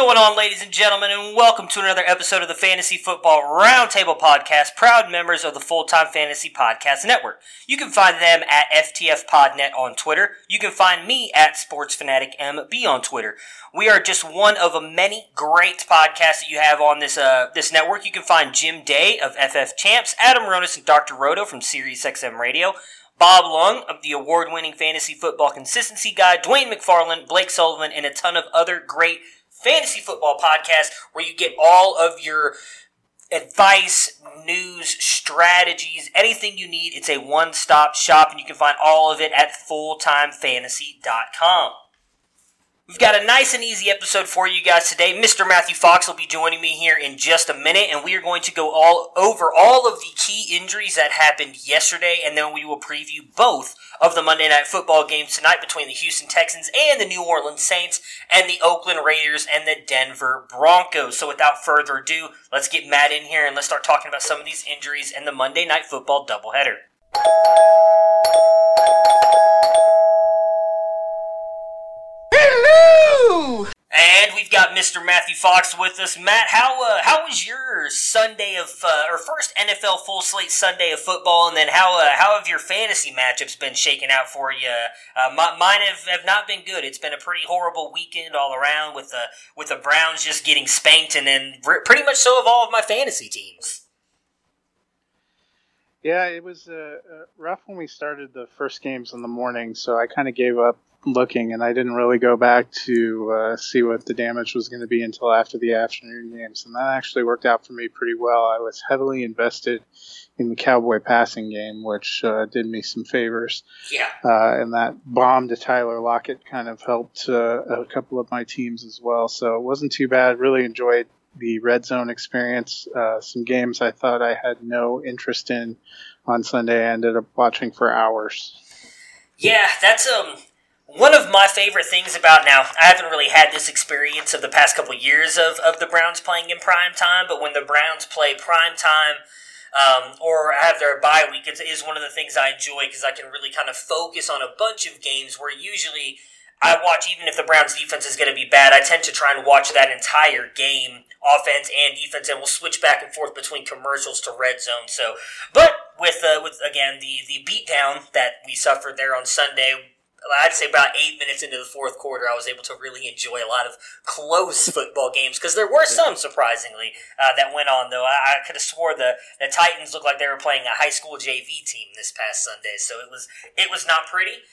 Going on, ladies and gentlemen, and welcome to another episode of the Fantasy Football Roundtable Podcast, proud members of the Full Time Fantasy Podcast Network. You can find them at FTFPodNet on Twitter. You can find me at SportsFanaticMB on Twitter. We are just one of many great podcasts that you have on this uh, this network. You can find Jim Day of FF Champs, Adam Ronis, and Dr. Roto from SiriusXM Radio. Bob Lung of the award winning fantasy football consistency guy, Dwain McFarland, Blake Sullivan, and a ton of other great fantasy football podcast where you get all of your advice, news, strategies, anything you need. It's a one stop shop, and you can find all of it at fulltimefantasy.com. We've got a nice and easy episode for you guys today. Mr. Matthew Fox will be joining me here in just a minute, and we are going to go all over all of the key injuries that happened yesterday, and then we will preview both of the Monday Night Football games tonight between the Houston Texans and the New Orleans Saints, and the Oakland Raiders and the Denver Broncos. So, without further ado, let's get Matt in here and let's start talking about some of these injuries and the Monday Night Football doubleheader. And we've got Mr. Matthew Fox with us. Matt, how uh, how was your Sunday of uh, or first NFL full slate Sunday of football, and then how uh, how have your fantasy matchups been shaking out for you? Uh, mine have, have not been good. It's been a pretty horrible weekend all around with the with the Browns just getting spanked, and then re- pretty much so have all of my fantasy teams. Yeah, it was uh, uh, rough when we started the first games in the morning, so I kind of gave up looking, and I didn't really go back to uh, see what the damage was going to be until after the afternoon games, and that actually worked out for me pretty well. I was heavily invested in the Cowboy passing game, which uh, did me some favors, Yeah. uh, and that bomb to Tyler Lockett kind of helped uh, a couple of my teams as well. So it wasn't too bad. Really enjoyed the red zone experience. Uh, some games I thought I had no interest in on Sunday. I ended up watching for hours. Yeah, that's um one of my favorite things about now. I haven't really had this experience of the past couple years of, of the Browns playing in prime time, but when the Browns play prime time um, or have their bye week, it is one of the things I enjoy because I can really kind of focus on a bunch of games where usually I watch, even if the Browns defense is going to be bad, I tend to try and watch that entire game, offense and defense, and we'll switch back and forth between commercials to red zone. So, but with uh, with again the the beatdown that we suffered there on Sunday, I'd say about eight minutes into the fourth quarter, I was able to really enjoy a lot of close football games because there were some surprisingly uh, that went on. Though I, I could have swore the the Titans looked like they were playing a high school JV team this past Sunday, so it was it was not pretty.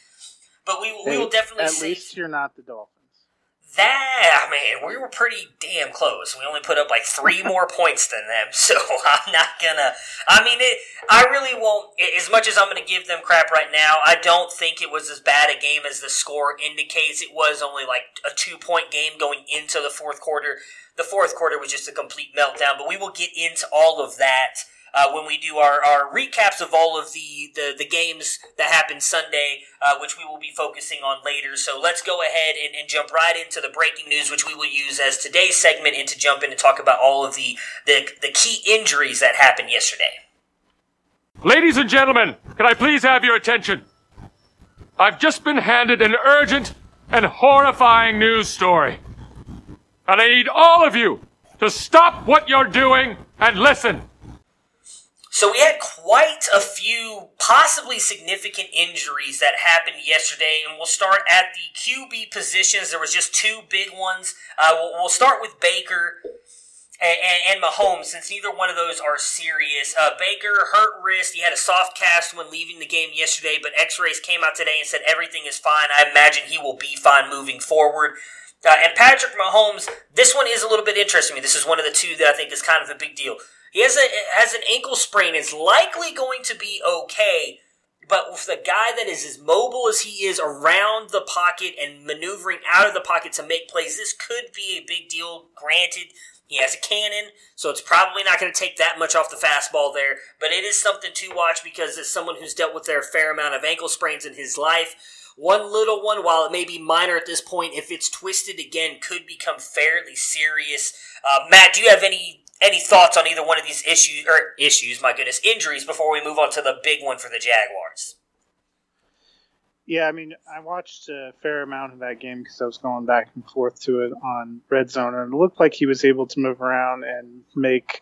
But we we will definitely At see least you're not the Dolphins. That man. We were pretty damn close. We only put up like three more points than them, so I'm not gonna. I mean, it. I really won't. As much as I'm gonna give them crap right now, I don't think it was as bad a game as the score indicates. It was only like a two point game going into the fourth quarter. The fourth quarter was just a complete meltdown. But we will get into all of that uh, when we do our, our recaps of all of the, the, the games that happened Sunday, uh, which we will be focusing on later. So let's go ahead and, and jump right into the breaking news, which we will use as today's segment and to jump in and talk about all of the, the, the key injuries that happened yesterday. Ladies and gentlemen, can I please have your attention? I've just been handed an urgent and horrifying news story. And I need all of you to stop what you're doing and listen. So we had quite a few possibly significant injuries that happened yesterday, and we'll start at the QB positions. There was just two big ones. Uh, we'll, we'll, start with Baker and, and, and, Mahomes, since neither one of those are serious. Uh, Baker hurt wrist. He had a soft cast when leaving the game yesterday, but X-rays came out today and said everything is fine. I imagine he will be fine moving forward. Uh, and Patrick Mahomes, this one is a little bit interesting me. This is one of the two that I think is kind of a big deal. He has a has an ankle sprain. It's likely going to be okay, but with the guy that is as mobile as he is around the pocket and maneuvering out of the pocket to make plays, this could be a big deal. Granted, he has a cannon, so it's probably not going to take that much off the fastball there, but it is something to watch because as someone who's dealt with their fair amount of ankle sprains in his life, one little one, while it may be minor at this point, if it's twisted again, could become fairly serious. Uh, Matt, do you have any any thoughts on either one of these issues or issues? My goodness, injuries before we move on to the big one for the Jaguars. Yeah, I mean, I watched a fair amount of that game because I was going back and forth to it on Red Zone, and it looked like he was able to move around and make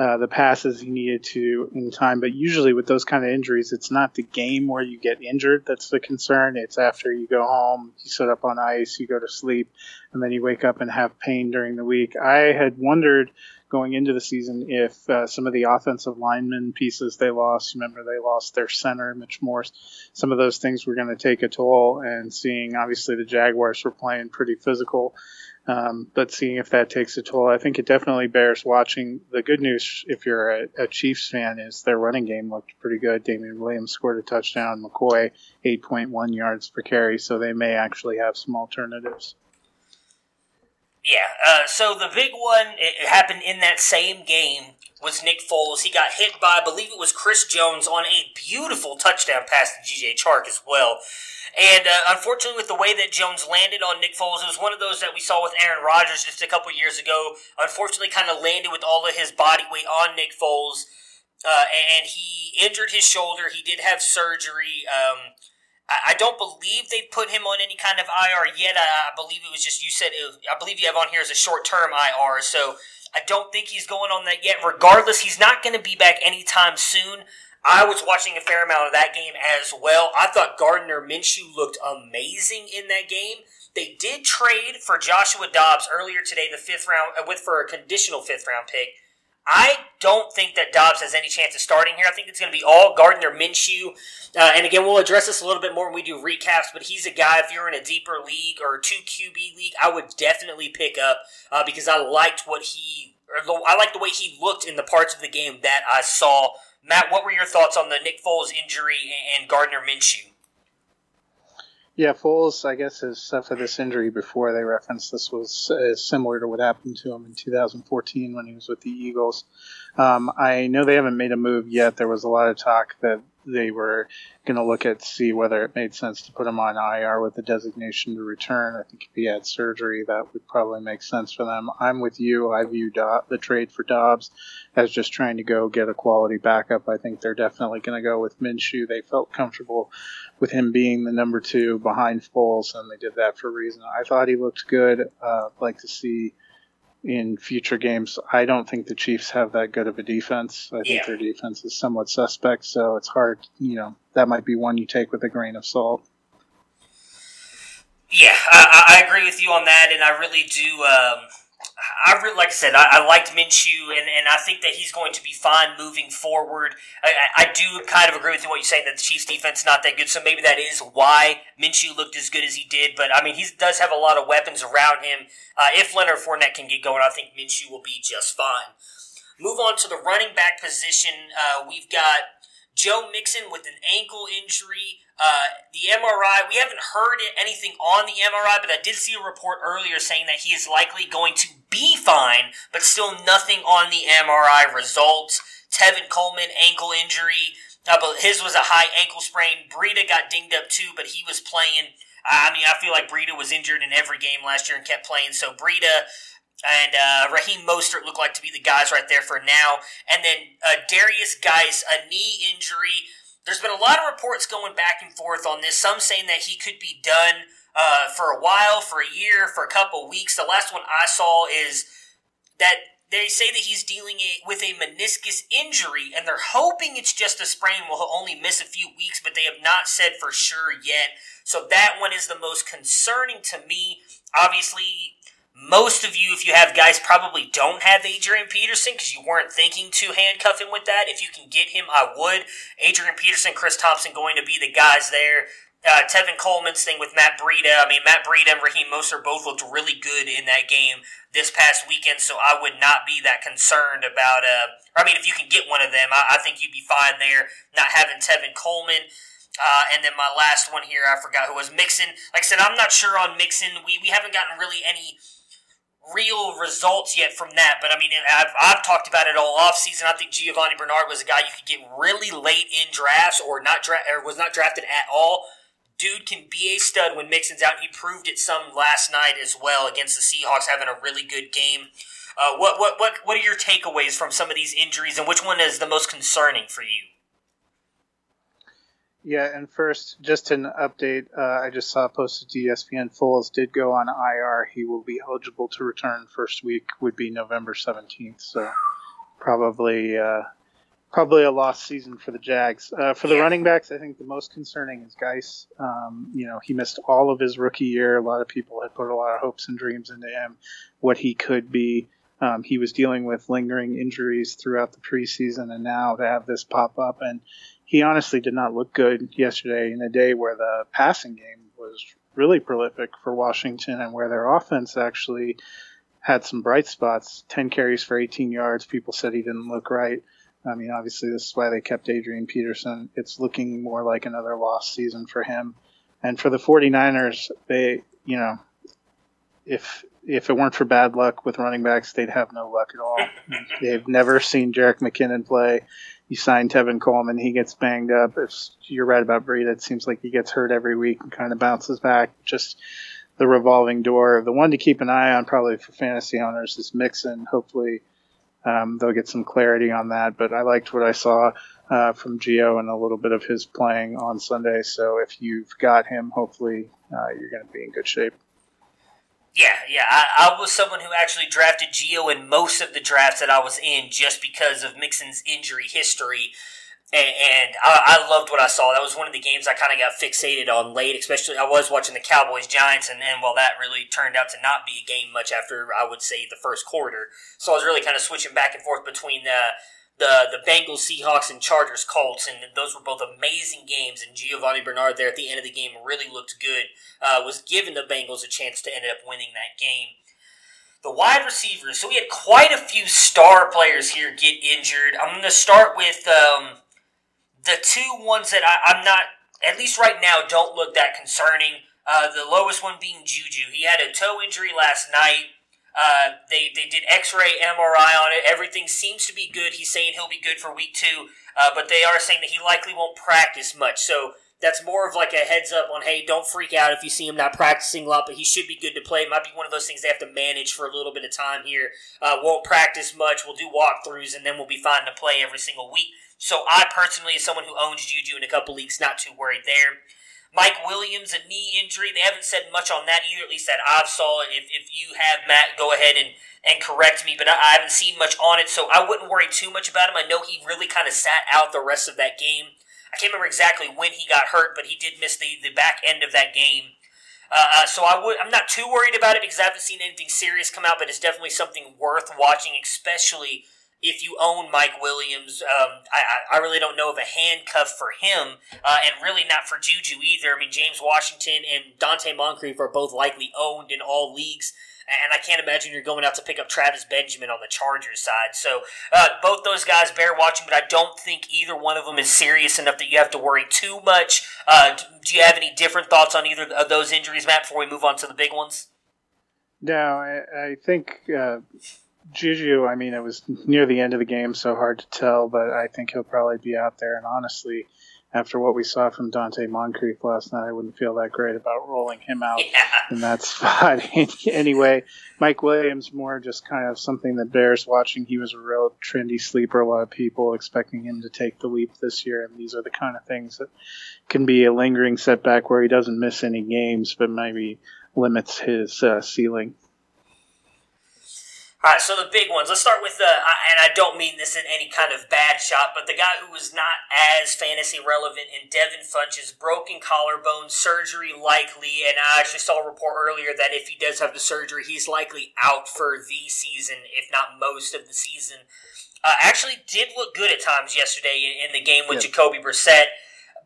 uh, the passes he needed to in time. But usually with those kind of injuries, it's not the game where you get injured that's the concern. It's after you go home, you sit up on ice, you go to sleep, and then you wake up and have pain during the week. I had wondered going into the season if uh, some of the offensive lineman pieces they lost, remember they lost their center, Mitch Morse, some of those things were going to take a toll. And seeing obviously the Jaguars were playing pretty physical um, but seeing if that takes a toll, I think it definitely bears watching. The good news, if you're a, a Chiefs fan, is their running game looked pretty good. Damien Williams scored a touchdown. McCoy, 8.1 yards per carry, so they may actually have some alternatives. Yeah, uh, so the big one, it happened in that same game, was Nick Foles. He got hit by, I believe it was Chris Jones, on a beautiful touchdown pass to DJ Chark as well. And uh, unfortunately, with the way that Jones landed on Nick Foles, it was one of those that we saw with Aaron Rodgers just a couple years ago. Unfortunately, kind of landed with all of his body weight on Nick Foles, uh, and he injured his shoulder. He did have surgery. Um, I, don't believe they put him on any kind of IR yet. I, believe it was just you said. Was, I believe you have on here as a short term IR. So I don't think he's going on that yet. Regardless, he's not going to be back anytime soon. I was watching a fair amount of that game as well. I thought Gardner Minshew looked amazing in that game. They did trade for Joshua Dobbs earlier today, the fifth round, uh, with for a conditional fifth round pick. I don't think that Dobbs has any chance of starting here. I think it's going to be all Gardner Minshew. Uh, and again, we'll address this a little bit more when we do recaps, but he's a guy, if you're in a deeper league or 2 QB league, I would definitely pick up uh, because I liked what he, or I liked the way he looked in the parts of the game that I saw Matt, what were your thoughts on the Nick Foles injury and Gardner Minshew? Yeah, Foles, I guess, has suffered this injury before. They referenced this was uh, similar to what happened to him in 2014 when he was with the Eagles. Um, I know they haven't made a move yet. There was a lot of talk that they were going to look at see whether it made sense to put him on IR with the designation to return. I think if he had surgery, that would probably make sense for them. I'm with you. I view Do- the trade for Dobbs as just trying to go get a quality backup. I think they're definitely going to go with Minshew. They felt comfortable with him being the number two behind Foles, and they did that for a reason. I thought he looked good. Uh, like to see in future games. I don't think the Chiefs have that good of a defense. I think yeah. their defense is somewhat suspect, so it's hard. You know, that might be one you take with a grain of salt. Yeah, I, I agree with you on that, and I really do. Um, I really, like I said, I, I, liked Minshew, and, and I think that he's going to be fine moving forward. I, I, do kind of agree with you what you're saying that the Chiefs' defense not that good, so maybe that is why Minshew looked as good as he did. But I mean, he does have a lot of weapons around him. Uh, if Leonard Fournette can get going, I think Minshew will be just fine. Move on to the running back position. Uh, we've got Joe Mixon with an ankle injury. Uh, the MRI, we haven't heard anything on the MRI, but I did see a report earlier saying that he is likely going to be fine, but still nothing on the MRI results. Tevin Coleman ankle injury, uh, but his was a high ankle sprain. Breida got dinged up too, but he was playing. I mean, I feel like Breida was injured in every game last year and kept playing. So Breida and uh, Raheem Mostert look like to be the guys right there for now. And then uh, Derrius Guice, a knee injury. There's been a lot of reports going back and forth on this. Some saying that he could be done uh, for a while, for a year, for a couple weeks. The last one I saw is that they say that he's dealing with a meniscus injury, and they're hoping it's just a sprain. Will only miss a few weeks, but they have not said for sure yet. So that one is the most concerning to me. Obviously, most of you, if you have guys, probably don't have Adrian Peterson because you weren't thinking to handcuff him with that. If you can get him, I would. Adrian Peterson, Chris Thompson going to be the guys there. Uh, Tevin Coleman's thing with Matt Breida. I mean, Matt Breida and Raheem Mostert both looked really good in that game this past weekend, so I would not be that concerned about. Uh, I mean, if you can get one of them, I, I think you'd be fine there. Not having Tevin Coleman. Uh, and then my last one here, I forgot who was Mixon. Like I said, I'm not sure on Mixon. We, we haven't gotten really any real results yet from that. But I mean, I've, I've talked about it all off season. I think Giovani Bernard was a guy you could get really late in drafts or not dra- or was not drafted at all dude can be a stud when Mixon's out. He proved it some last night as well against the Seahawks, having a really good game. Uh, what what what what are your takeaways from some of these injuries, and which one is the most concerning for you? Yeah, and first, just an update. Uh, I just saw posted to ESPN. Foles did go on IR. He will be eligible to return. First week would be November seventeenth. So probably uh, probably a lost season for the Jags. Uh, for the yeah. running backs, I think the most concerning is Guice. Um, you know, he missed all of his rookie year. A lot of people had put a lot of hopes and dreams into him, what he could be. Um, he was dealing with lingering injuries throughout the preseason, and now to have this pop up, and he honestly did not look good yesterday in a day where the passing game was really prolific for Washington, and where their offense actually had some bright spots. Ten carries for 18 yards. People said he didn't look right. I mean, obviously, this is why they kept Adrian Peterson. It's looking more like another lost season for him. And for the 49ers, they, you know, if if it weren't for bad luck with running backs, they'd have no luck at all. They've never seen Jerick McKinnon play. You sign Tevin Coleman, he gets banged up. If you're right about Breida, it seems like he gets hurt every week and kind of bounces back. Just the revolving door. The one to keep an eye on, probably for fantasy owners, is Mixon. Hopefully, um, they'll get some clarity on that. But I liked what I saw uh, from Gio and a little bit of his playing on Sunday. So if you've got him, hopefully uh, you're going to be in good shape. Yeah, yeah. I, I, was someone who actually drafted Gio in most of the drafts that I was in just because of Mixon's injury history and, I, I, loved what I saw. That was one of the games I kind of got fixated on late, especially I was watching the Cowboys Giants, and then well, that really turned out to not be a game much after I would say the first quarter. So I was really kind of switching back and forth between the the the Bengals, Seahawks, and Chargers, Colts, and those were both amazing games. And Giovani Bernard there at the end of the game really looked good. Uh, was giving the Bengals a chance to end up winning that game the wide receivers. So we had quite a few star players here get injured. I'm going to start with um, the two ones that I, am not, at least right now, don't look that concerning. Uh, the lowest one being Juju. He had a toe injury last night. Uh, they they did X-ray, MRI on it. Everything seems to be good. He's saying he'll be good for week two, uh, but they are saying that he likely won't practice much. So that's more of like a heads up on, hey, don't freak out if you see him not practicing a lot, but he should be good to play. It might be one of those things they have to manage for a little bit of time here. Uh, won't practice much. We'll do walkthroughs, and then we'll be fine to play every single week. So I personally, as someone who owns Juju in a couple leagues, not too worried there. Mike Williams, a knee injury. They haven't said much on that either, at least that I've saw. If, if you have, Matt, go ahead and, and correct me, but I, I haven't seen much on it, so I wouldn't worry too much about him. I know he really kind of sat out the rest of that game. I can't remember exactly when he got hurt, but he did miss the, the back end of that game. Uh, uh so I would, I'm not too worried about it because I haven't seen anything serious come out, but it's definitely something worth watching, especially – if you own Mike Williams. Um, I, I really don't know of a handcuff for him, uh, and really not for Juju either. I mean, James Washington and Donte Moncrief are both likely owned in all leagues. And I can't imagine you're going out to pick up Travis Benjamin on the Chargers side. So uh, both those guys bear watching, but I don't think either one of them is serious enough that you have to worry too much. Uh, do you have any different thoughts on either of those injuries, Matt? Before we move on to the big ones. No, I, I think uh, Juju, I mean, it was near the end of the game, so hard to tell, but I think he'll probably be out there. And honestly, after what we saw from Donte Moncrief last night, I wouldn't feel that great about rolling him out Yeah. in that spot. anyway, Mike Williams, more just kind of something that bears watching. He was a real trendy sleeper. A lot of people expecting him to take the leap this year, and these are the kind of things that can be a lingering setback where he doesn't miss any games, but maybe limits his uh, ceiling. All right, so the big ones. Let's start with the, and I don't mean this in any kind of bad shot, but the guy who was not as fantasy relevant in Devin Funchess's broken collarbone surgery likely, and I actually saw a report earlier that if he does have the surgery, he's likely out for the season, if not most of the season. Uh, actually, did look good at times yesterday in, in the game with Yeah. Jacoby Brissett,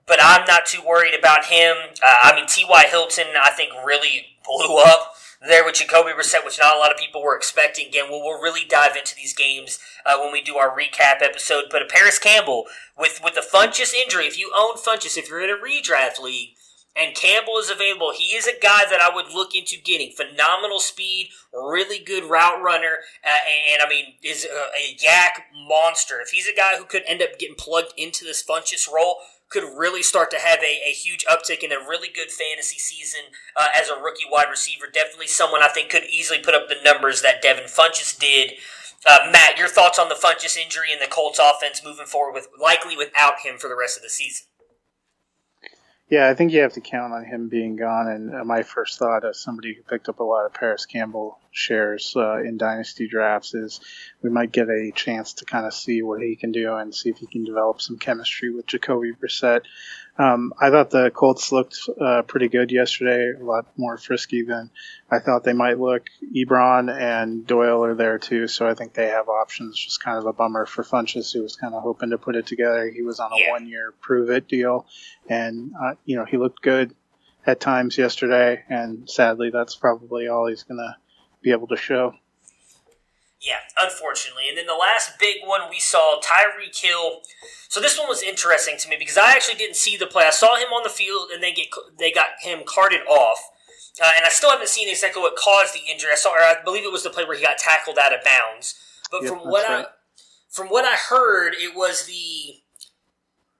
but I'm not too worried about him. Uh, I mean, T.Y. Hilton, I think, really blew up there with Jacoby Brissett, which not a lot of people were expecting. Again, we'll, we'll really dive into these games uh, when we do our recap episode. But a Parris Campbell with with the Funchess injury, if you own Funchess, if you're in a redraft league and Campbell is available, he is a guy that I would look into getting. Phenomenal speed, really good route runner, uh, and, and, I mean is a, a YAC monster. If he's a guy who could end up getting plugged into this Funchess role could really start to have a, a huge uptick in a really good fantasy season uh, as a rookie wide receiver. Definitely someone I think could easily put up the numbers that Devin Funchess did. Uh, Matt, your thoughts on the Funchess injury and the Colts offense moving forward with likely without him for the rest of the season? Yeah, I think you have to count on him being gone. And uh, my first thought, as somebody who picked up a lot of Parris Campbell shares uh, in dynasty drafts, is we might get a chance to kind of see what he can do and see if he can develop some chemistry with Jacoby Brissett. Um, I thought the Colts looked uh, pretty good yesterday, a lot more frisky than I thought they might look. Ebron and Doyle are there too, so I think they have options. Just kind of a bummer for Funchess, who was kind of hoping to put it together. He was on a Yeah. one-year prove-it deal, and uh, you know he looked good at times yesterday, and sadly, that's probably all he's gonna be able to show. Yeah, unfortunately. And then the last big one we saw, Tyreek Hill. So this one was interesting to me because I actually didn't see the play. I saw him on the field, and they get they got him carted off. Uh, and I still haven't seen exactly what caused the injury. I saw, or I believe it was the play where he got tackled out of bounds. But Yep, from what right. I from what I heard, it was the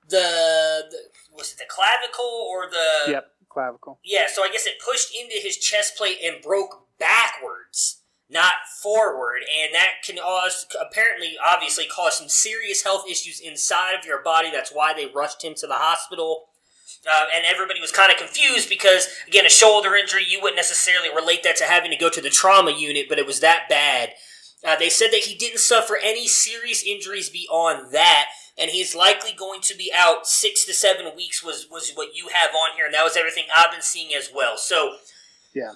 the, the was it the clavicle or the Yep, clavicle. yeah, so I guess it pushed into his chest plate and broke backwards, not forward, and that can cause, apparently, obviously, cause some serious health issues inside of your body. That's why they rushed him to the hospital. Uh, and everybody was kind of confused because, again, a shoulder injury, you wouldn't necessarily relate that to having to go to the trauma unit, but it was that bad. Uh, they said that he didn't suffer any serious injuries beyond that, and he's likely going to be out six to seven weeks. Was was what you have on here, and that was everything I've been seeing as well. So Yeah.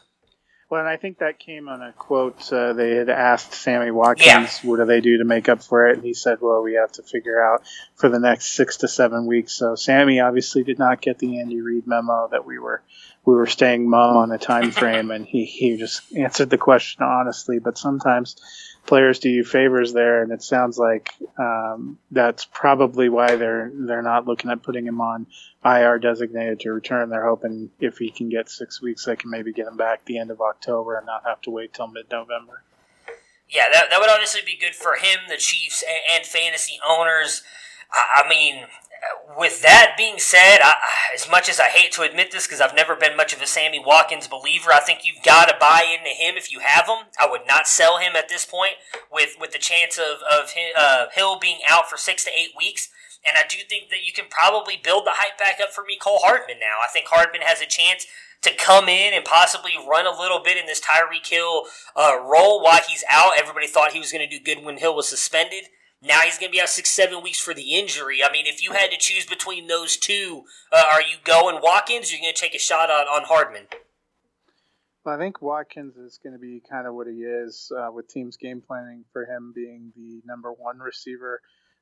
Well, and I think that came on a quote. Uh, they had asked Sammy Watkins, "What do they do to make up for it?" And he said, "Well, we have to figure out for the next six to seven weeks." So Sammy obviously did not get the Andy Reid memo that we were we were staying mum on a time frame, and he he just answered the question honestly. But sometimes players do you favors there, and it sounds like um, that's probably why they're they're not looking at putting him on IR designated to return. They're hoping if he can get six weeks, they can maybe get him back the end of October and not have to wait till mid November. yeah, that, that would obviously be good for him, the Chiefs, and, and fantasy owners. I, I mean, with that being said, I, as much as I hate to admit this because I've never been much of a Sammy Watkins believer, I think you've got to buy into him if you have him. I would not sell him at this point with, with the chance of, of hi- uh, Hill being out for six to eight weeks. And I do think that you can probably build the hype back up for Mecole Hardman now. I think Hardman has a chance to come in and possibly run a little bit in this Tyreek Hill uh, role while he's out. Everybody thought he was going to do good when Hill was suspended. Now he's going to be out six, seven weeks for the injury. I mean, if you had to choose between those two, uh, are you going Watkins or are you going to take a shot on, on Hardman? Well, I think Watkins is going to be kind of what he is uh, with teams game planning for him being the number one receiver.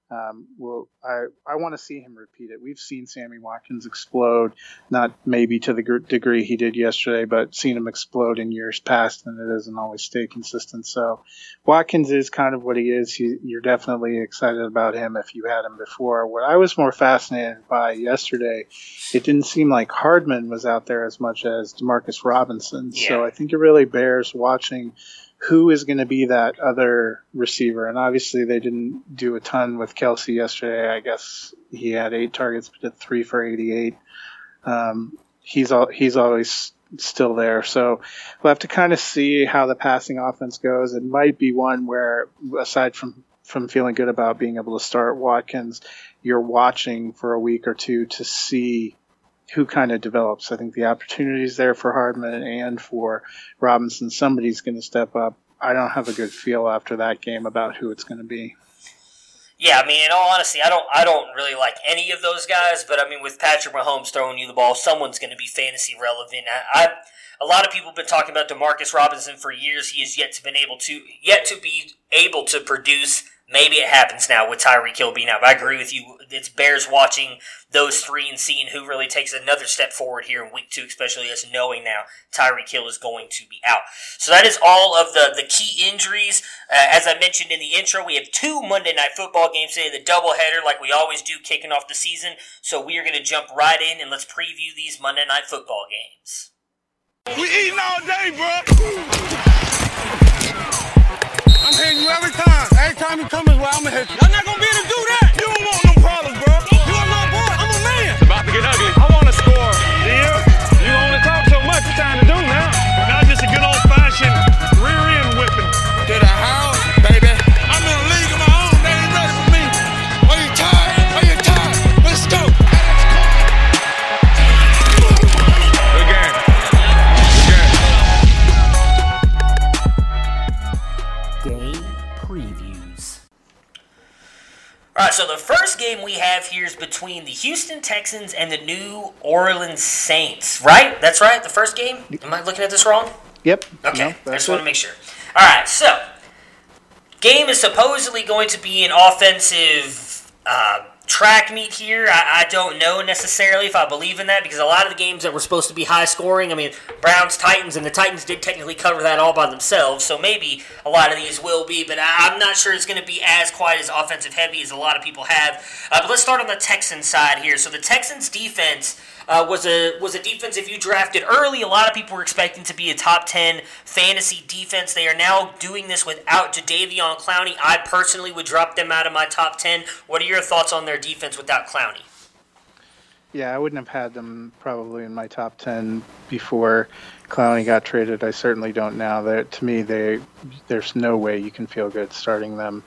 Um, well, I I want to see him repeat it. We've seen Sammy Watkins explode, not maybe to the gr- degree he did yesterday, but seen him explode in years past, and it doesn't always stay consistent. So, Watkins is kind of what he is. He, you're definitely excited about him if you had him before. What I was more fascinated by yesterday, it didn't seem like Hardman was out there as much as Demarcus Robinson. So I think it really bears watching who is going to be that other receiver? And obviously, they didn't do a ton with Kelce yesterday. I guess he had eight targets, but did three for 88. Um, he's he's always still there. So we'll have to kind of see how the passing offense goes. It might be one where, aside from from feeling good about being able to start Watkins, you're watching for a week or two to see who kind of develops. I think the opportunity is there for Hardman and for Robinson. Somebody's going to step up. I don't have a good feel after that game about who it's going to be. Yeah, I mean, in all honesty, I don't, I don't really like any of those guys. But I mean, with Patrick Mahomes throwing you the ball, someone's going to be fantasy relevant. I, I, a lot of people have been talking about Demarcus Robinson for years. He has yet to been able to, yet to be able to produce Maybe it happens now with Tyreek Hill being out. But I agree with you. It's Bears watching those three and seeing who really takes another step forward here in week two, especially us knowing now Tyreek Hill is going to be out. So that is all of the, the key injuries. Uh, as I mentioned in the intro, we have two Monday night football games today, the doubleheader, like we always do, kicking off the season. So we are going to jump right in and let's preview these Monday night football games. We eating all day, bro. I'm hitting you every time. Every time you come his way, I'ma hit you. I'm not gonna be able to do that. You don't want All right, so the first game we have here is between the Houston Texans and the New Orleans Saints, right? That's right, the first game? Am I looking at this wrong? Yep. Okay, No, I just want to make sure. All right, so game is supposedly going to be an offensive uh, track meet here. I, I don't know necessarily if I believe in that because a lot of the games that were supposed to be high scoring, I mean, Browns, Titans, and the Titans did technically cover that all by themselves, so maybe a lot of these will be, but I, I'm not sure it's going to be as quite as offensive heavy as a lot of people have. Uh, but let's start on the Texans side here. So the Texans defense. Uh, was a was a defense if you drafted early. A lot of people were expecting to be a top ten fantasy defense. They are now doing this without Jadeveon Clowney. I personally would drop them out of my top ten. What are your thoughts on their defense without Clowney? Yeah, I wouldn't have had them probably in my top ten before Clowney got traded. I certainly don't now. That to me, they there's no way you can feel good starting them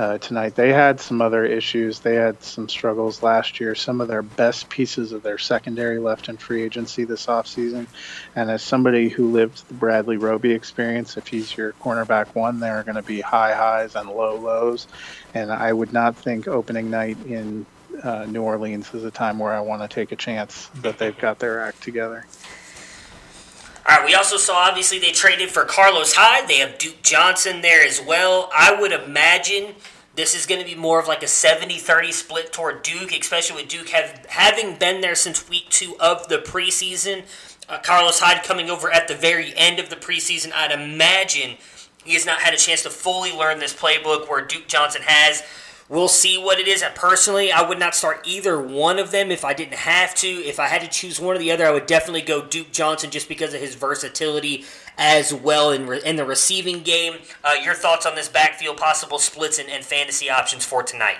uh, tonight. They had some other issues. They had some struggles last year. Some of their best pieces of their secondary left in free agency this offseason. And as somebody who lived the Bradley Roby experience, if he's your cornerback one, there are going to be high highs and low lows. And I would not think opening night in uh, New Orleans is a time where I want to take a chance that they've got their act together. All right, we also saw obviously they traded for Carlos Hyde. They have Duke Johnson there as well. I would imagine this is going to be more of like a 70-30 split toward Duke, especially with Duke have, having been there since week two of the preseason. Uh, Carlos Hyde coming over at the very end of the preseason. I'd imagine he has not had a chance to fully learn this playbook where Duke Johnson has. We'll see what it is. Personally, I would not start either one of them if I didn't have to. If I had to choose one or the other, I would definitely go Duke Johnson just because of his versatility as well in, re- in the receiving game. Uh, your thoughts on this backfield, possible splits, and, and fantasy options for tonight?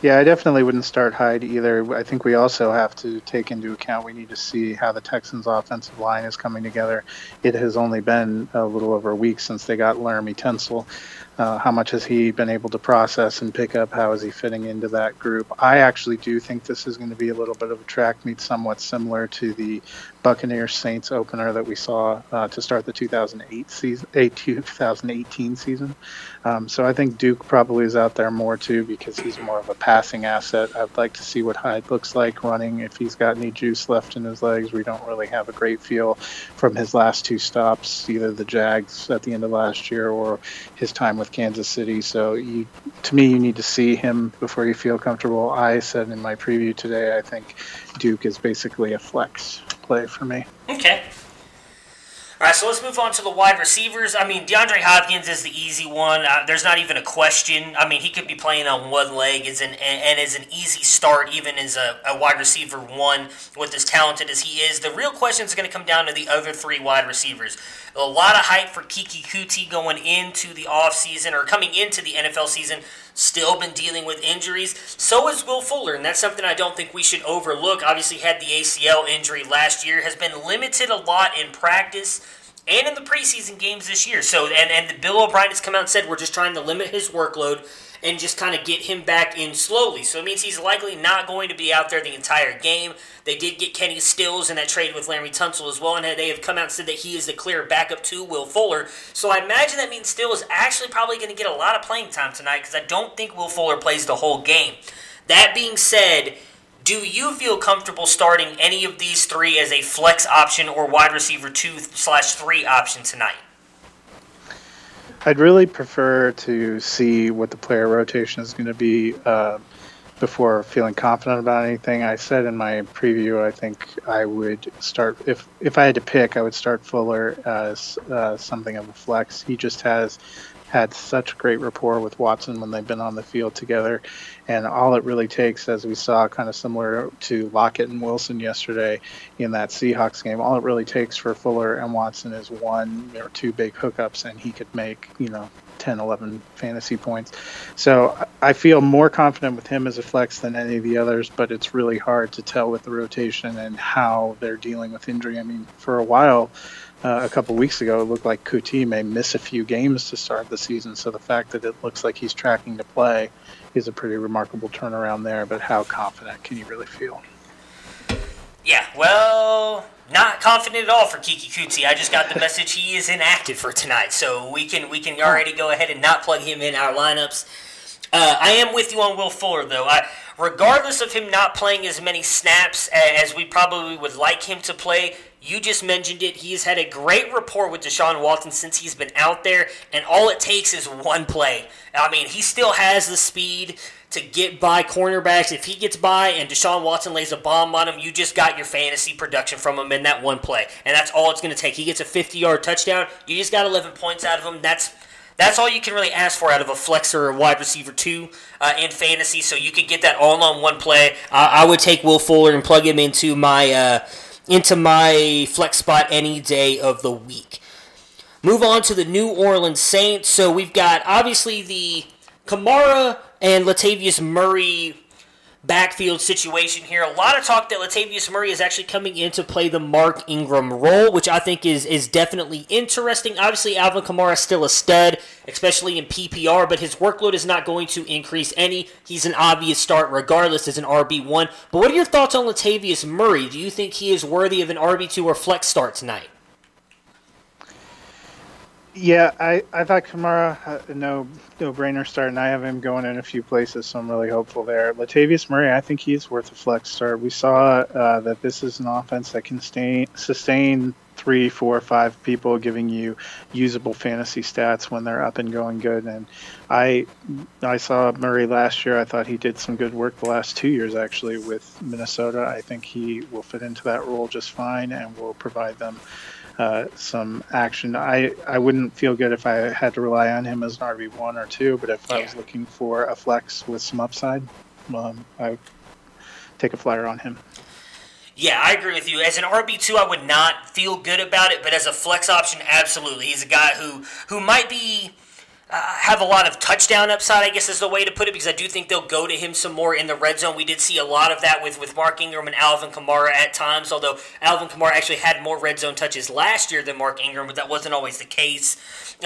Yeah, I definitely wouldn't start Hyde either. I think we also have to take into account we need to see how the Texans' offensive line is coming together. It has only been a little over a week since they got Laremy Tunsil. Uh, how much has he been able to process and pick up? How is he fitting into that group? I actually do think this is going to be a little bit of a track meet, somewhat similar to the Buccaneers Saints opener that we saw uh, to start the 2008 season, eh, 2018 season. Um, so I think Duke probably is out there more too because he's more of a passing asset. I'd like to see what Hyde looks like running if he's got any juice left in his legs. We don't really have a great feel from his last two stops, either the Jags at the end of last year or his time with Kansas City. So you, to me, you need to see him before you feel comfortable. I said in my preview today, I think Duke is basically a flex play for me. Okay. All right, so let's move on to the wide receivers. I mean, DeAndre Hopkins is the easy one. Uh, there's not even a question. I mean, he could be playing on one leg as an, and, is an easy start, even as a, a, wide receiver one with as talented as he is. The real question is going to come down to the other three wide receivers. A lot of hype for Keke Coutee going into the offseason or coming into the NFL season. Still been dealing with injuries. So is Will Fuller, and that's something I don't think we should overlook. Obviously, had the ACL injury last year, has been limited a lot in practice and in the preseason games this year. So, and and the Bill O'Brien has come out and said we're just trying to limit his workload and just kind of get him back in slowly. So it means he's likely not going to be out there the entire game. They did get Kenny Stills in that trade with Laremy Tunsil as well, and they have come out and said that he is the clear backup to Will Fuller. So I imagine that means Stills is actually probably going to get a lot of playing time tonight because I don't think Will Fuller plays the whole game. That being said, do you feel comfortable starting any of these three as a flex option or wide receiver two slash three option tonight? I'd really prefer to see what the player rotation is going to be uh, before feeling confident about anything. I said in my preview, I think I would start if if I had to pick, I would start Fuller as uh, something of a flex. He just has had such great rapport with Watson when they've been on the field together. And all it really takes, as we saw, kind of similar to Lockett and Wilson yesterday in that Seahawks game, all it really takes for Fuller and Watson is one or two big hookups, and he could make, you know, 10, 11 fantasy points. So I feel more confident with him as a flex than any of the others, but it's really hard to tell with the rotation and how they're dealing with injury. I mean, for a while, uh, a couple weeks ago, it looked like Coutee may miss a few games to start the season. So the fact that it looks like he's tracking to play is a pretty remarkable turnaround there. But how confident can you really feel? Yeah, well, not confident at all for Keke Coutee. I just got the message he is inactive for tonight, so we can we can already go ahead and not plug him in our lineups. Uh, I am with you on Will Fuller, though. I, regardless of him not playing as many snaps as we probably would like him to play, you just mentioned it. He's had a great rapport with Deshaun Watson since he's been out there, and all it takes is one play. I mean, he still has the speed to get by cornerbacks. If he gets by and Deshaun Watson lays a bomb on him, you just got your fantasy production from him in that one play. And that's all it's going to take. He gets a 50 yard touchdown. You just got 11 points out of him. That's. That's all you can really ask for out of a flexer or wide receiver two uh, in fantasy. So you could get that all on one play. Uh, I would take Will Fuller and plug him into my uh, into my flex spot any day of the week. Move on to the New Orleans Saints. So we've got obviously the Kamara and Latavius Murray backfield situation here. A lot of talk that Latavius Murray is actually coming in to play the Mark Ingram role, which I think is is definitely interesting. Obviously, Alvin Kamara is still a stud, especially in PPR, but his workload is not going to increase any. He's an obvious start regardless as an RB1. But what are your thoughts on Latavius Murray? Do you think he is worthy of an RB2 or flex start tonight? Yeah, I, I thought Kamara no no brainer start, and I have him going in a few places, so I'm really hopeful there. Latavius Murray, I think he's worth a flex start. We saw uh, that this is an offense that can stay, sustain three, four, five people, giving you usable fantasy stats when they're up and going good. And I I saw Murray last year. I thought he did some good work the last two years actually with Minnesota. I think he will fit into that role just fine and will provide them uh, some action. I, I wouldn't feel good if I had to rely on him as an RB one or two, but if yeah. I was looking for a flex with some upside, um, I would take a flyer on him. Yeah, I agree with you. As an RB two, I would not feel good about it, but as a flex option, absolutely. He's a guy who who might be uh, have a lot of touchdown upside, I guess is the way to put it, because I do think they'll go to him some more in the red zone. We did see a lot of that with, with Mark Ingram and Alvin Kamara at times, although Alvin Kamara actually had more red zone touches last year than Mark Ingram, but that wasn't always the case.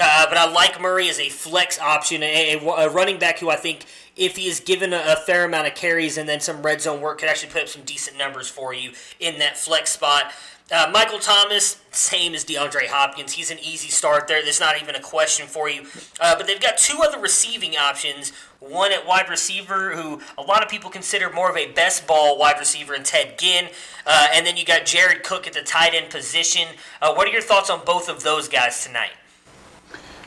Uh, but I like Murray as a flex option, a, a, running back who I think if he is given a, a, fair amount of carries and then some red zone work, could actually put up some decent numbers for you in that flex spot. Uh, Michael Thomas, same as DeAndre Hopkins. He's an easy start there. There's not even a question for you. Uh, but they've got two other receiving options. One at wide receiver, who a lot of people consider more of a best ball wide receiver, in Ted Ginn. Uh, and then you got Jared Cook at the tight end position. Uh, what are your thoughts on both of those guys tonight?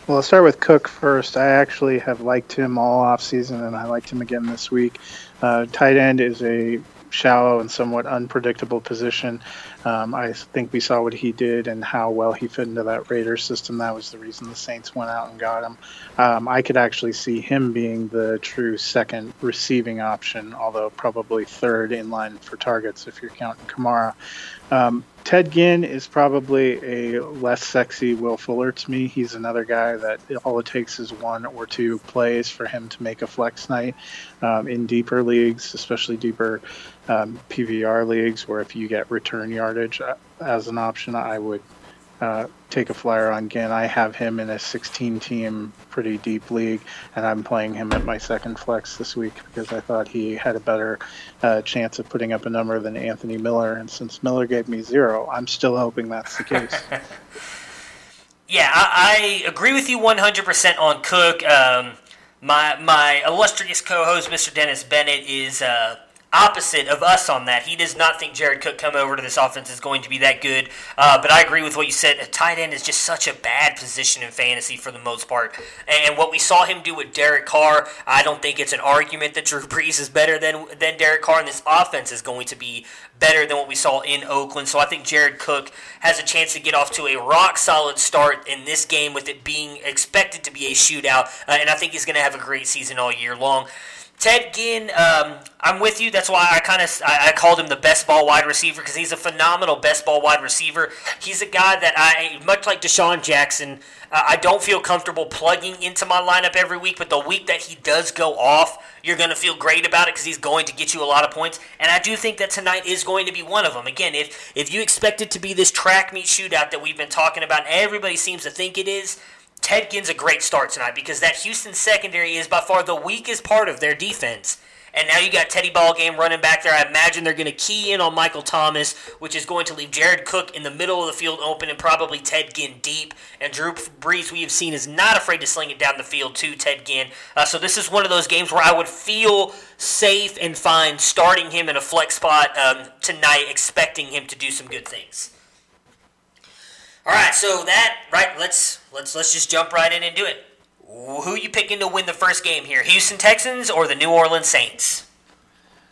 Well, I'll start with Cook first. I actually have liked him all off season, and I liked him again this week. Uh, tight end is a shallow and somewhat unpredictable position. Um, I think we saw what he did and how well he fit into that Raiders system. That was the reason the Saints went out and got him. Um, I could actually see him being the true second receiving option, although probably third in line for targets if you're counting Kamara. Um, Ted Ginn is probably a less sexy Will Fuller to me. He's another guy that all it takes is one or two plays for him to make a flex night um, in deeper leagues, especially deeper um, PPR leagues, where if you get return yardage uh, as an option, I would uh, take a flyer on Ginn. I have him in a 16 team, pretty deep league, and I'm playing him at my second flex this week because I thought he had a better uh, chance of putting up a number than Anthony Miller. And since Miller gave me zero, I'm still hoping that's the case. yeah, I, I, agree with you 100% on Cook. Um, my, my illustrious co host, Mr. Dennis Bennett, is. Uh, opposite of us on that. He does not think Jared Cook come over to this offense is going to be that good. Uh, but I agree with what you said. A tight end is just such a bad position in fantasy for the most part. And what we saw him do with Derek Carr, I don't think it's an argument that Drew Brees is better than than Derek Carr, and this offense is going to be better than what we saw in Oakland. So I think Jared Cook has a chance to get off to a rock solid start in this game with it being expected to be a shootout. Uh, and I think he's going to have a great season all year long. Ted Ginn, um, I'm with you. That's why I kind of I, I, called him the best ball wide receiver because he's a phenomenal best ball wide receiver. He's a guy that I, much like DeSean Jackson, uh, I don't feel comfortable plugging into my lineup every week. But the week that he does go off, you're going to feel great about it because he's going to get you a lot of points. And I do think that tonight is going to be one of them. Again, if if you expect it to be this track meet shootout that we've been talking about, everybody seems to think it is. Ted Ginn's a great start tonight because that Houston secondary is by far the weakest part of their defense. And now you got Teddy Ballgame running back there. I imagine they're going to key in on Michael Thomas, which is going to leave Jared Cook in the middle of the field open and probably Ted Ginn deep. And Drew Brees, we have seen, is not afraid to sling it down the field to Ted Ginn. Uh, so this is one of those games where I would feel safe and fine starting him in a flex spot um, tonight, expecting him to do some good things. All right, so that right. Let's let's let's just jump right in and do it. Who you picking to win the first game here? Houston Texans or the New Orleans Saints?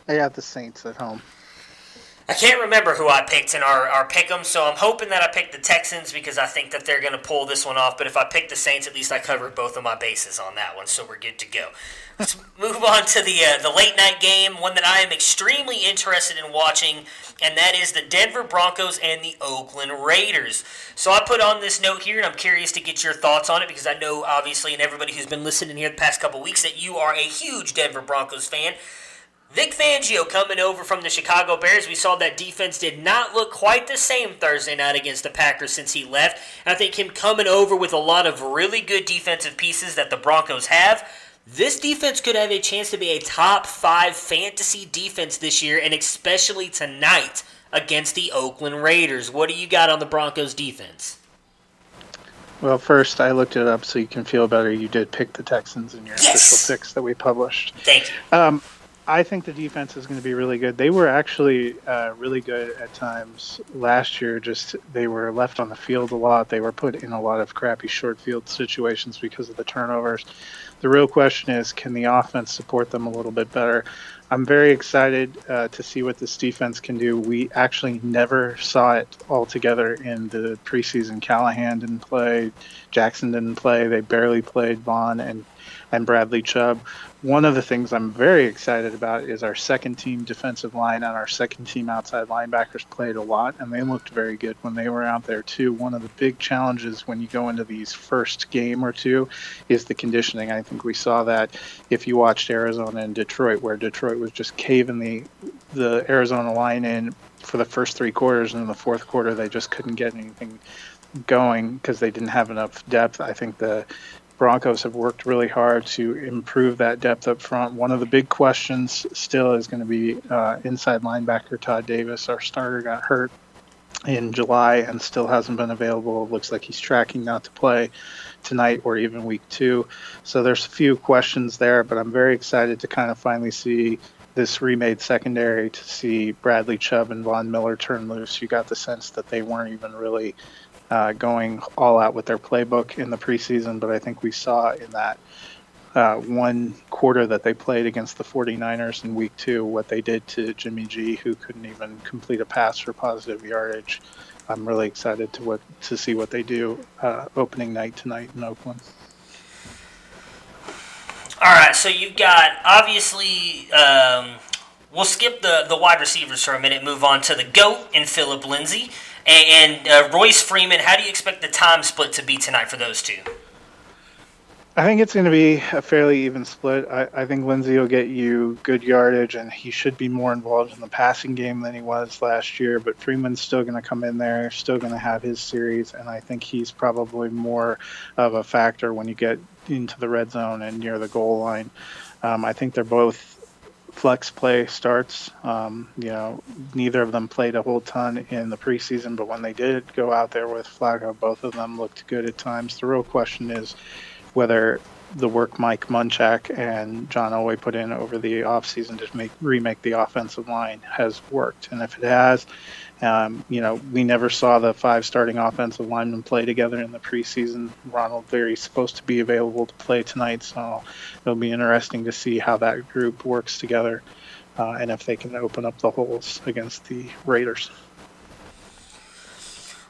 I got the Saints at home. I can't remember who I picked in our, our pick 'em, so I'm hoping that I picked the Texans because I think that they're going to pull this one off. But if I pick the Saints, at least I covered both of my bases on that one, so we're good to go. Let's move on to the uh, the late night game, one that I am extremely interested in watching, and that is the Denver Broncos and the Oakland Raiders. So I put on this note here, and I'm curious to get your thoughts on it because I know, obviously, and everybody who's been listening here the past couple weeks, that you are a huge Denver Broncos fan. Vic Fangio coming over from the Chicago Bears. We saw that defense did not look quite the same Thursday night against the Packers since he left. And I think him coming over with a lot of really good defensive pieces that the Broncos have. This defense could have a chance to be a top five fantasy defense this year, and especially tonight against the Oakland Raiders. What do you got on the Broncos defense? Well, first, I looked it up so you can feel better. You did pick the Texans in your yes! official picks that we published. Thank you. Um, I think the defense is going to be really good. They were actually uh, really good at times last year. Just they were left on the field a lot. They were put in a lot of crappy short field situations because of the turnovers. The real question is, can the offense support them a little bit better? I'm very excited uh, to see what this defense can do. We actually never saw it all together in the preseason. Callahan didn't play, Jackson didn't play. They barely played Von and and Bradley Chubb one of the things I'm very excited about is our second team defensive line and our second team outside linebackers played a lot, and they looked very good when they were out there too. One of the big challenges when you go into these first game or two is the conditioning. I think we saw that if you watched Arizona and Detroit, where Detroit was just caving the the Arizona line in for the first three quarters, and in the fourth quarter they just couldn't get anything going because they didn't have enough depth. I think the Broncos have worked really hard to improve that depth up front. One of the big questions still is going to be uh, inside linebacker Todd Davis. Our starter got hurt in July and still hasn't been available. It looks like he's tracking not to play tonight or even week two. So there's a few questions there, but I'm very excited to kind of finally see this remade secondary to see Bradley Chubb and Von Miller turn loose. You got the sense that they weren't even really uh, going all out with their playbook in the preseason, but I think we saw in that uh, one quarter that they played against the 49ers in week two, what they did to Jimmy G, who couldn't even complete a pass for positive yardage. I'm really excited to what to see what they do uh, opening night tonight in Oakland. All right, so you've got obviously. Um, we'll skip the, the wide receivers for a minute, move on to the GOAT and Phillip Lindsay. And, and uh, Royce Freeman, how do you expect the time split to be tonight for those two? I think it's going to be a fairly even split. I, I, think Lindsay will get you good yardage, and he should be more involved in the passing game than he was last year. But Freeman's still going to come in there, still going to have his series, and I think he's probably more of a factor when you get into the red zone and near the goal line. Um, I think they're both flex play starts. Um, you know, neither of them played a whole ton in the preseason, but when they did go out there with Flacco, both of them looked good at times. The real question is whether the work Mike Munchak and John Elway put in over the offseason to make remake the offensive line has worked. And if it has, um, you know, we never saw the five starting offensive linemen play together in the preseason. Ronald Leary's supposed to be available to play tonight, so it'll be interesting to see how that group works together uh, and if they can open up the holes against the Raiders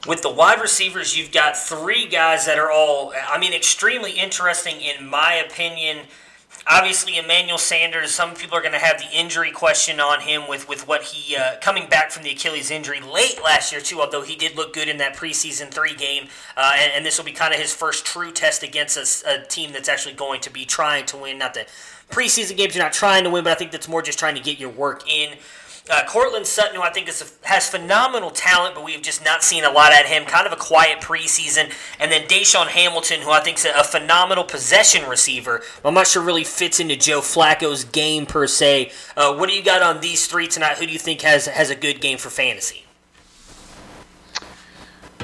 with the wide receivers, you've got three guys that are all, I mean, extremely interesting in my opinion. Obviously, Emmanuel Sanders. Some people are going to have the injury question on him with with what he uh, coming back from the Achilles injury late last year too. Although he did look good in that preseason three game, uh, and, and, this will be kind of his first true test against a, a team that's actually going to be trying to win. Not the preseason games you're not trying to win, but I think that's more just trying to get your work in. Uh, Courtland Sutton, who I think a, has phenomenal talent, but we've just not seen a lot at him. Kind of a quiet preseason. And then DaeSean Hamilton, who I think is a, a phenomenal possession receiver. I'm not sure really fits into Joe Flacco's game per se. Uh, what do you got on these three tonight? Who do you think has has a good game for fantasy?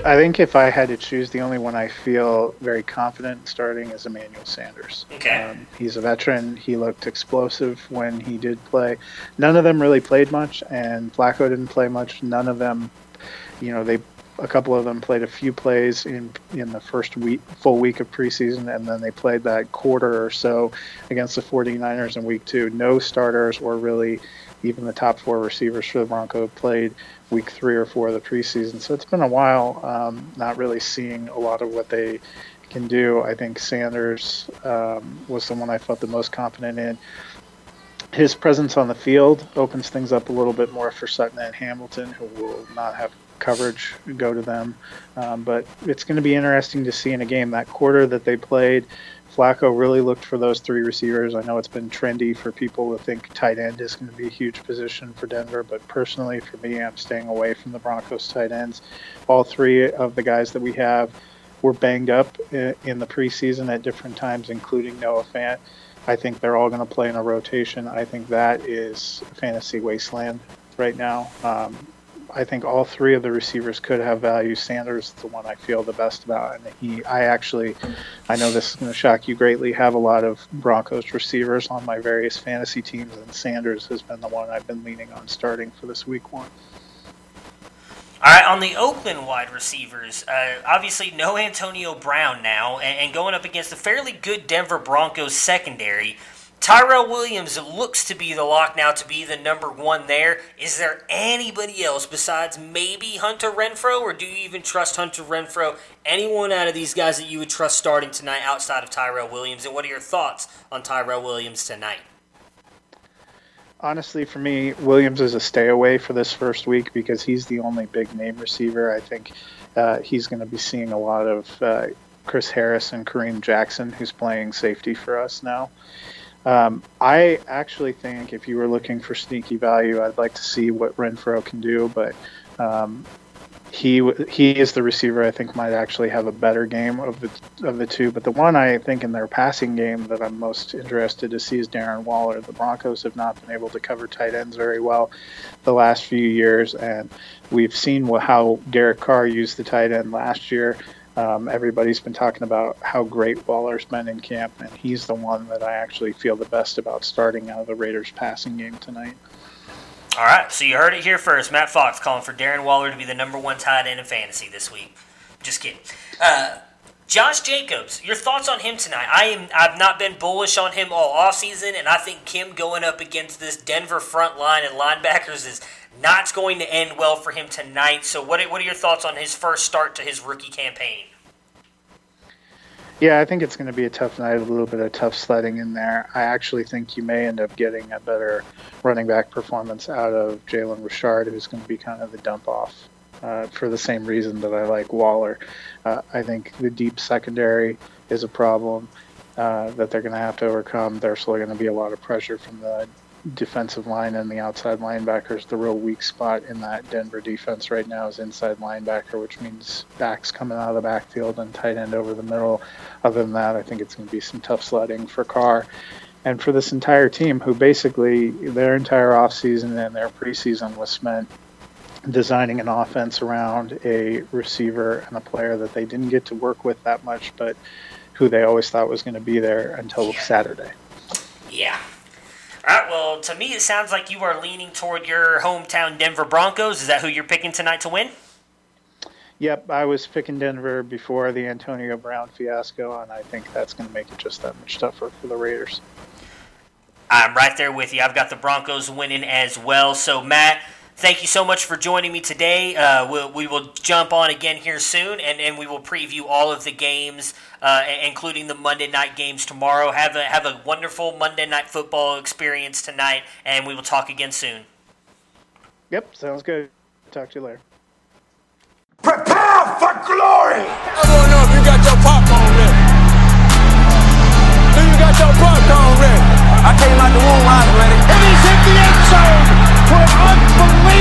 I think if I had to choose, the only one I feel very confident starting is Emmanuel Sanders. Okay. Um, he's a veteran. He looked explosive when he did play. None of them really played much, and Flacco didn't play much. None of them, you know, they a couple of them played a few plays in in the first week full week of preseason and then they played that quarter or so against the 49ers in week 2 no starters were really even the top four receivers for the Bronco played week three or four of the preseason. So it's been a while, um, not really seeing a lot of what they can do. I think Sanders um, was the one I felt the most confident in. His presence on the field opens things up a little bit more for Sutton and Hamilton, who will not have coverage go to them. Um, but it's going to be interesting to see in a game that quarter that they played Flacco really looked for those three receivers. I know it's been trendy for people to think tight end is going to be a huge position for Denver, but personally, for me, I'm staying away from the Broncos tight ends. All three of the guys that we have were banged up in the preseason at different times, including Noah Fant. I think they're all going to play in a rotation. I think that is fantasy wasteland right now. Um, I think all three of the receivers could have value. Sanders is the one I feel the best about, and he. I actually, I know this is going to shock you greatly. Have a lot of Broncos receivers on my various fantasy teams, and Sanders has been the one I've been leaning on starting for this week one. All right, on the Oakland wide receivers, uh, obviously no Antonio Brown now, and, and going up against a fairly good Denver Broncos secondary. Tyrell Williams looks to be the lock now to be the number one there. Is there anybody else besides maybe Hunter Renfrow, or do you even trust Hunter Renfrow? Anyone out of these guys that you would trust starting tonight outside of Tyrell Williams? And what are your thoughts on Tyrell Williams tonight? Honestly, for me, Williams is a stay away for this first week because he's the only big name receiver. I think uh, he's going to be seeing a lot of uh, Chris Harris and Kareem Jackson, who's playing safety for us now. Um, I actually think if you were looking for sneaky value, I'd like to see what Renfrow can do, but um, he he is the receiver I think might actually have a better game of the of the two. But the one I think in their passing game that I'm most interested to see is Darren Waller. The Broncos have not been able to cover tight ends very well the last few years, and we've seen how Derek Carr used the tight end last year. Um, everybody's been talking about how great Waller's been in camp, and he's the one that I actually feel the best about starting out of the Raiders' passing game tonight. All right, so you heard it here first. Matt Fox calling for Darren Waller to be the number one tight end in fantasy this week. Just kidding. Uh, Josh Jacobs, your thoughts on him tonight? I am I've not been bullish on him all offseason, and I think him going up against this Denver front line and linebackers is not going to end well for him tonight. So what what are your thoughts on his first start to his rookie campaign? Yeah, I think it's going to be a tough night, a little bit of tough sledding in there. I actually think you may end up getting a better running back performance out of Jalen Richard, who's going to be kind of the dump off uh, for the same reason that I like Waller. Uh, I think the deep secondary is a problem uh, that they're going to have to overcome. There's still going to be a lot of pressure from the defensive line and the outside linebackers. The real weak spot in that Denver defense right now is inside linebacker, which means backs coming out of the backfield and tight end over the middle. Other than that, I think it's going to be some tough sledding for Carr. And for this entire team, who basically their entire offseason and their preseason was spent designing an offense around a receiver and a player that they didn't get to work with that much, but who they always thought was going to be there until Saturday. Yeah, all right, well, to me, it sounds like you are leaning toward your hometown Denver Broncos. Is that who you're picking tonight to win? Yep, I was picking Denver before the Antonio Brown fiasco, and I think that's going to make it just that much tougher for the Raiders. I'm right there with you. I've got the Broncos winning as well. So, Matt, thank you so much for joining me today. Uh, we'll, we will jump on again here soon, and, and we will preview all of the games, uh, including the Monday night games tomorrow. Have a have a wonderful Monday night football experience tonight, and we will talk again soon. Yep, sounds good. Talk to you later. Prepare for glory! I want to know if you got your popcorn ready. Do you got your popcorn ready? I came out the womb, I'm ready. And he's hit the end zone for an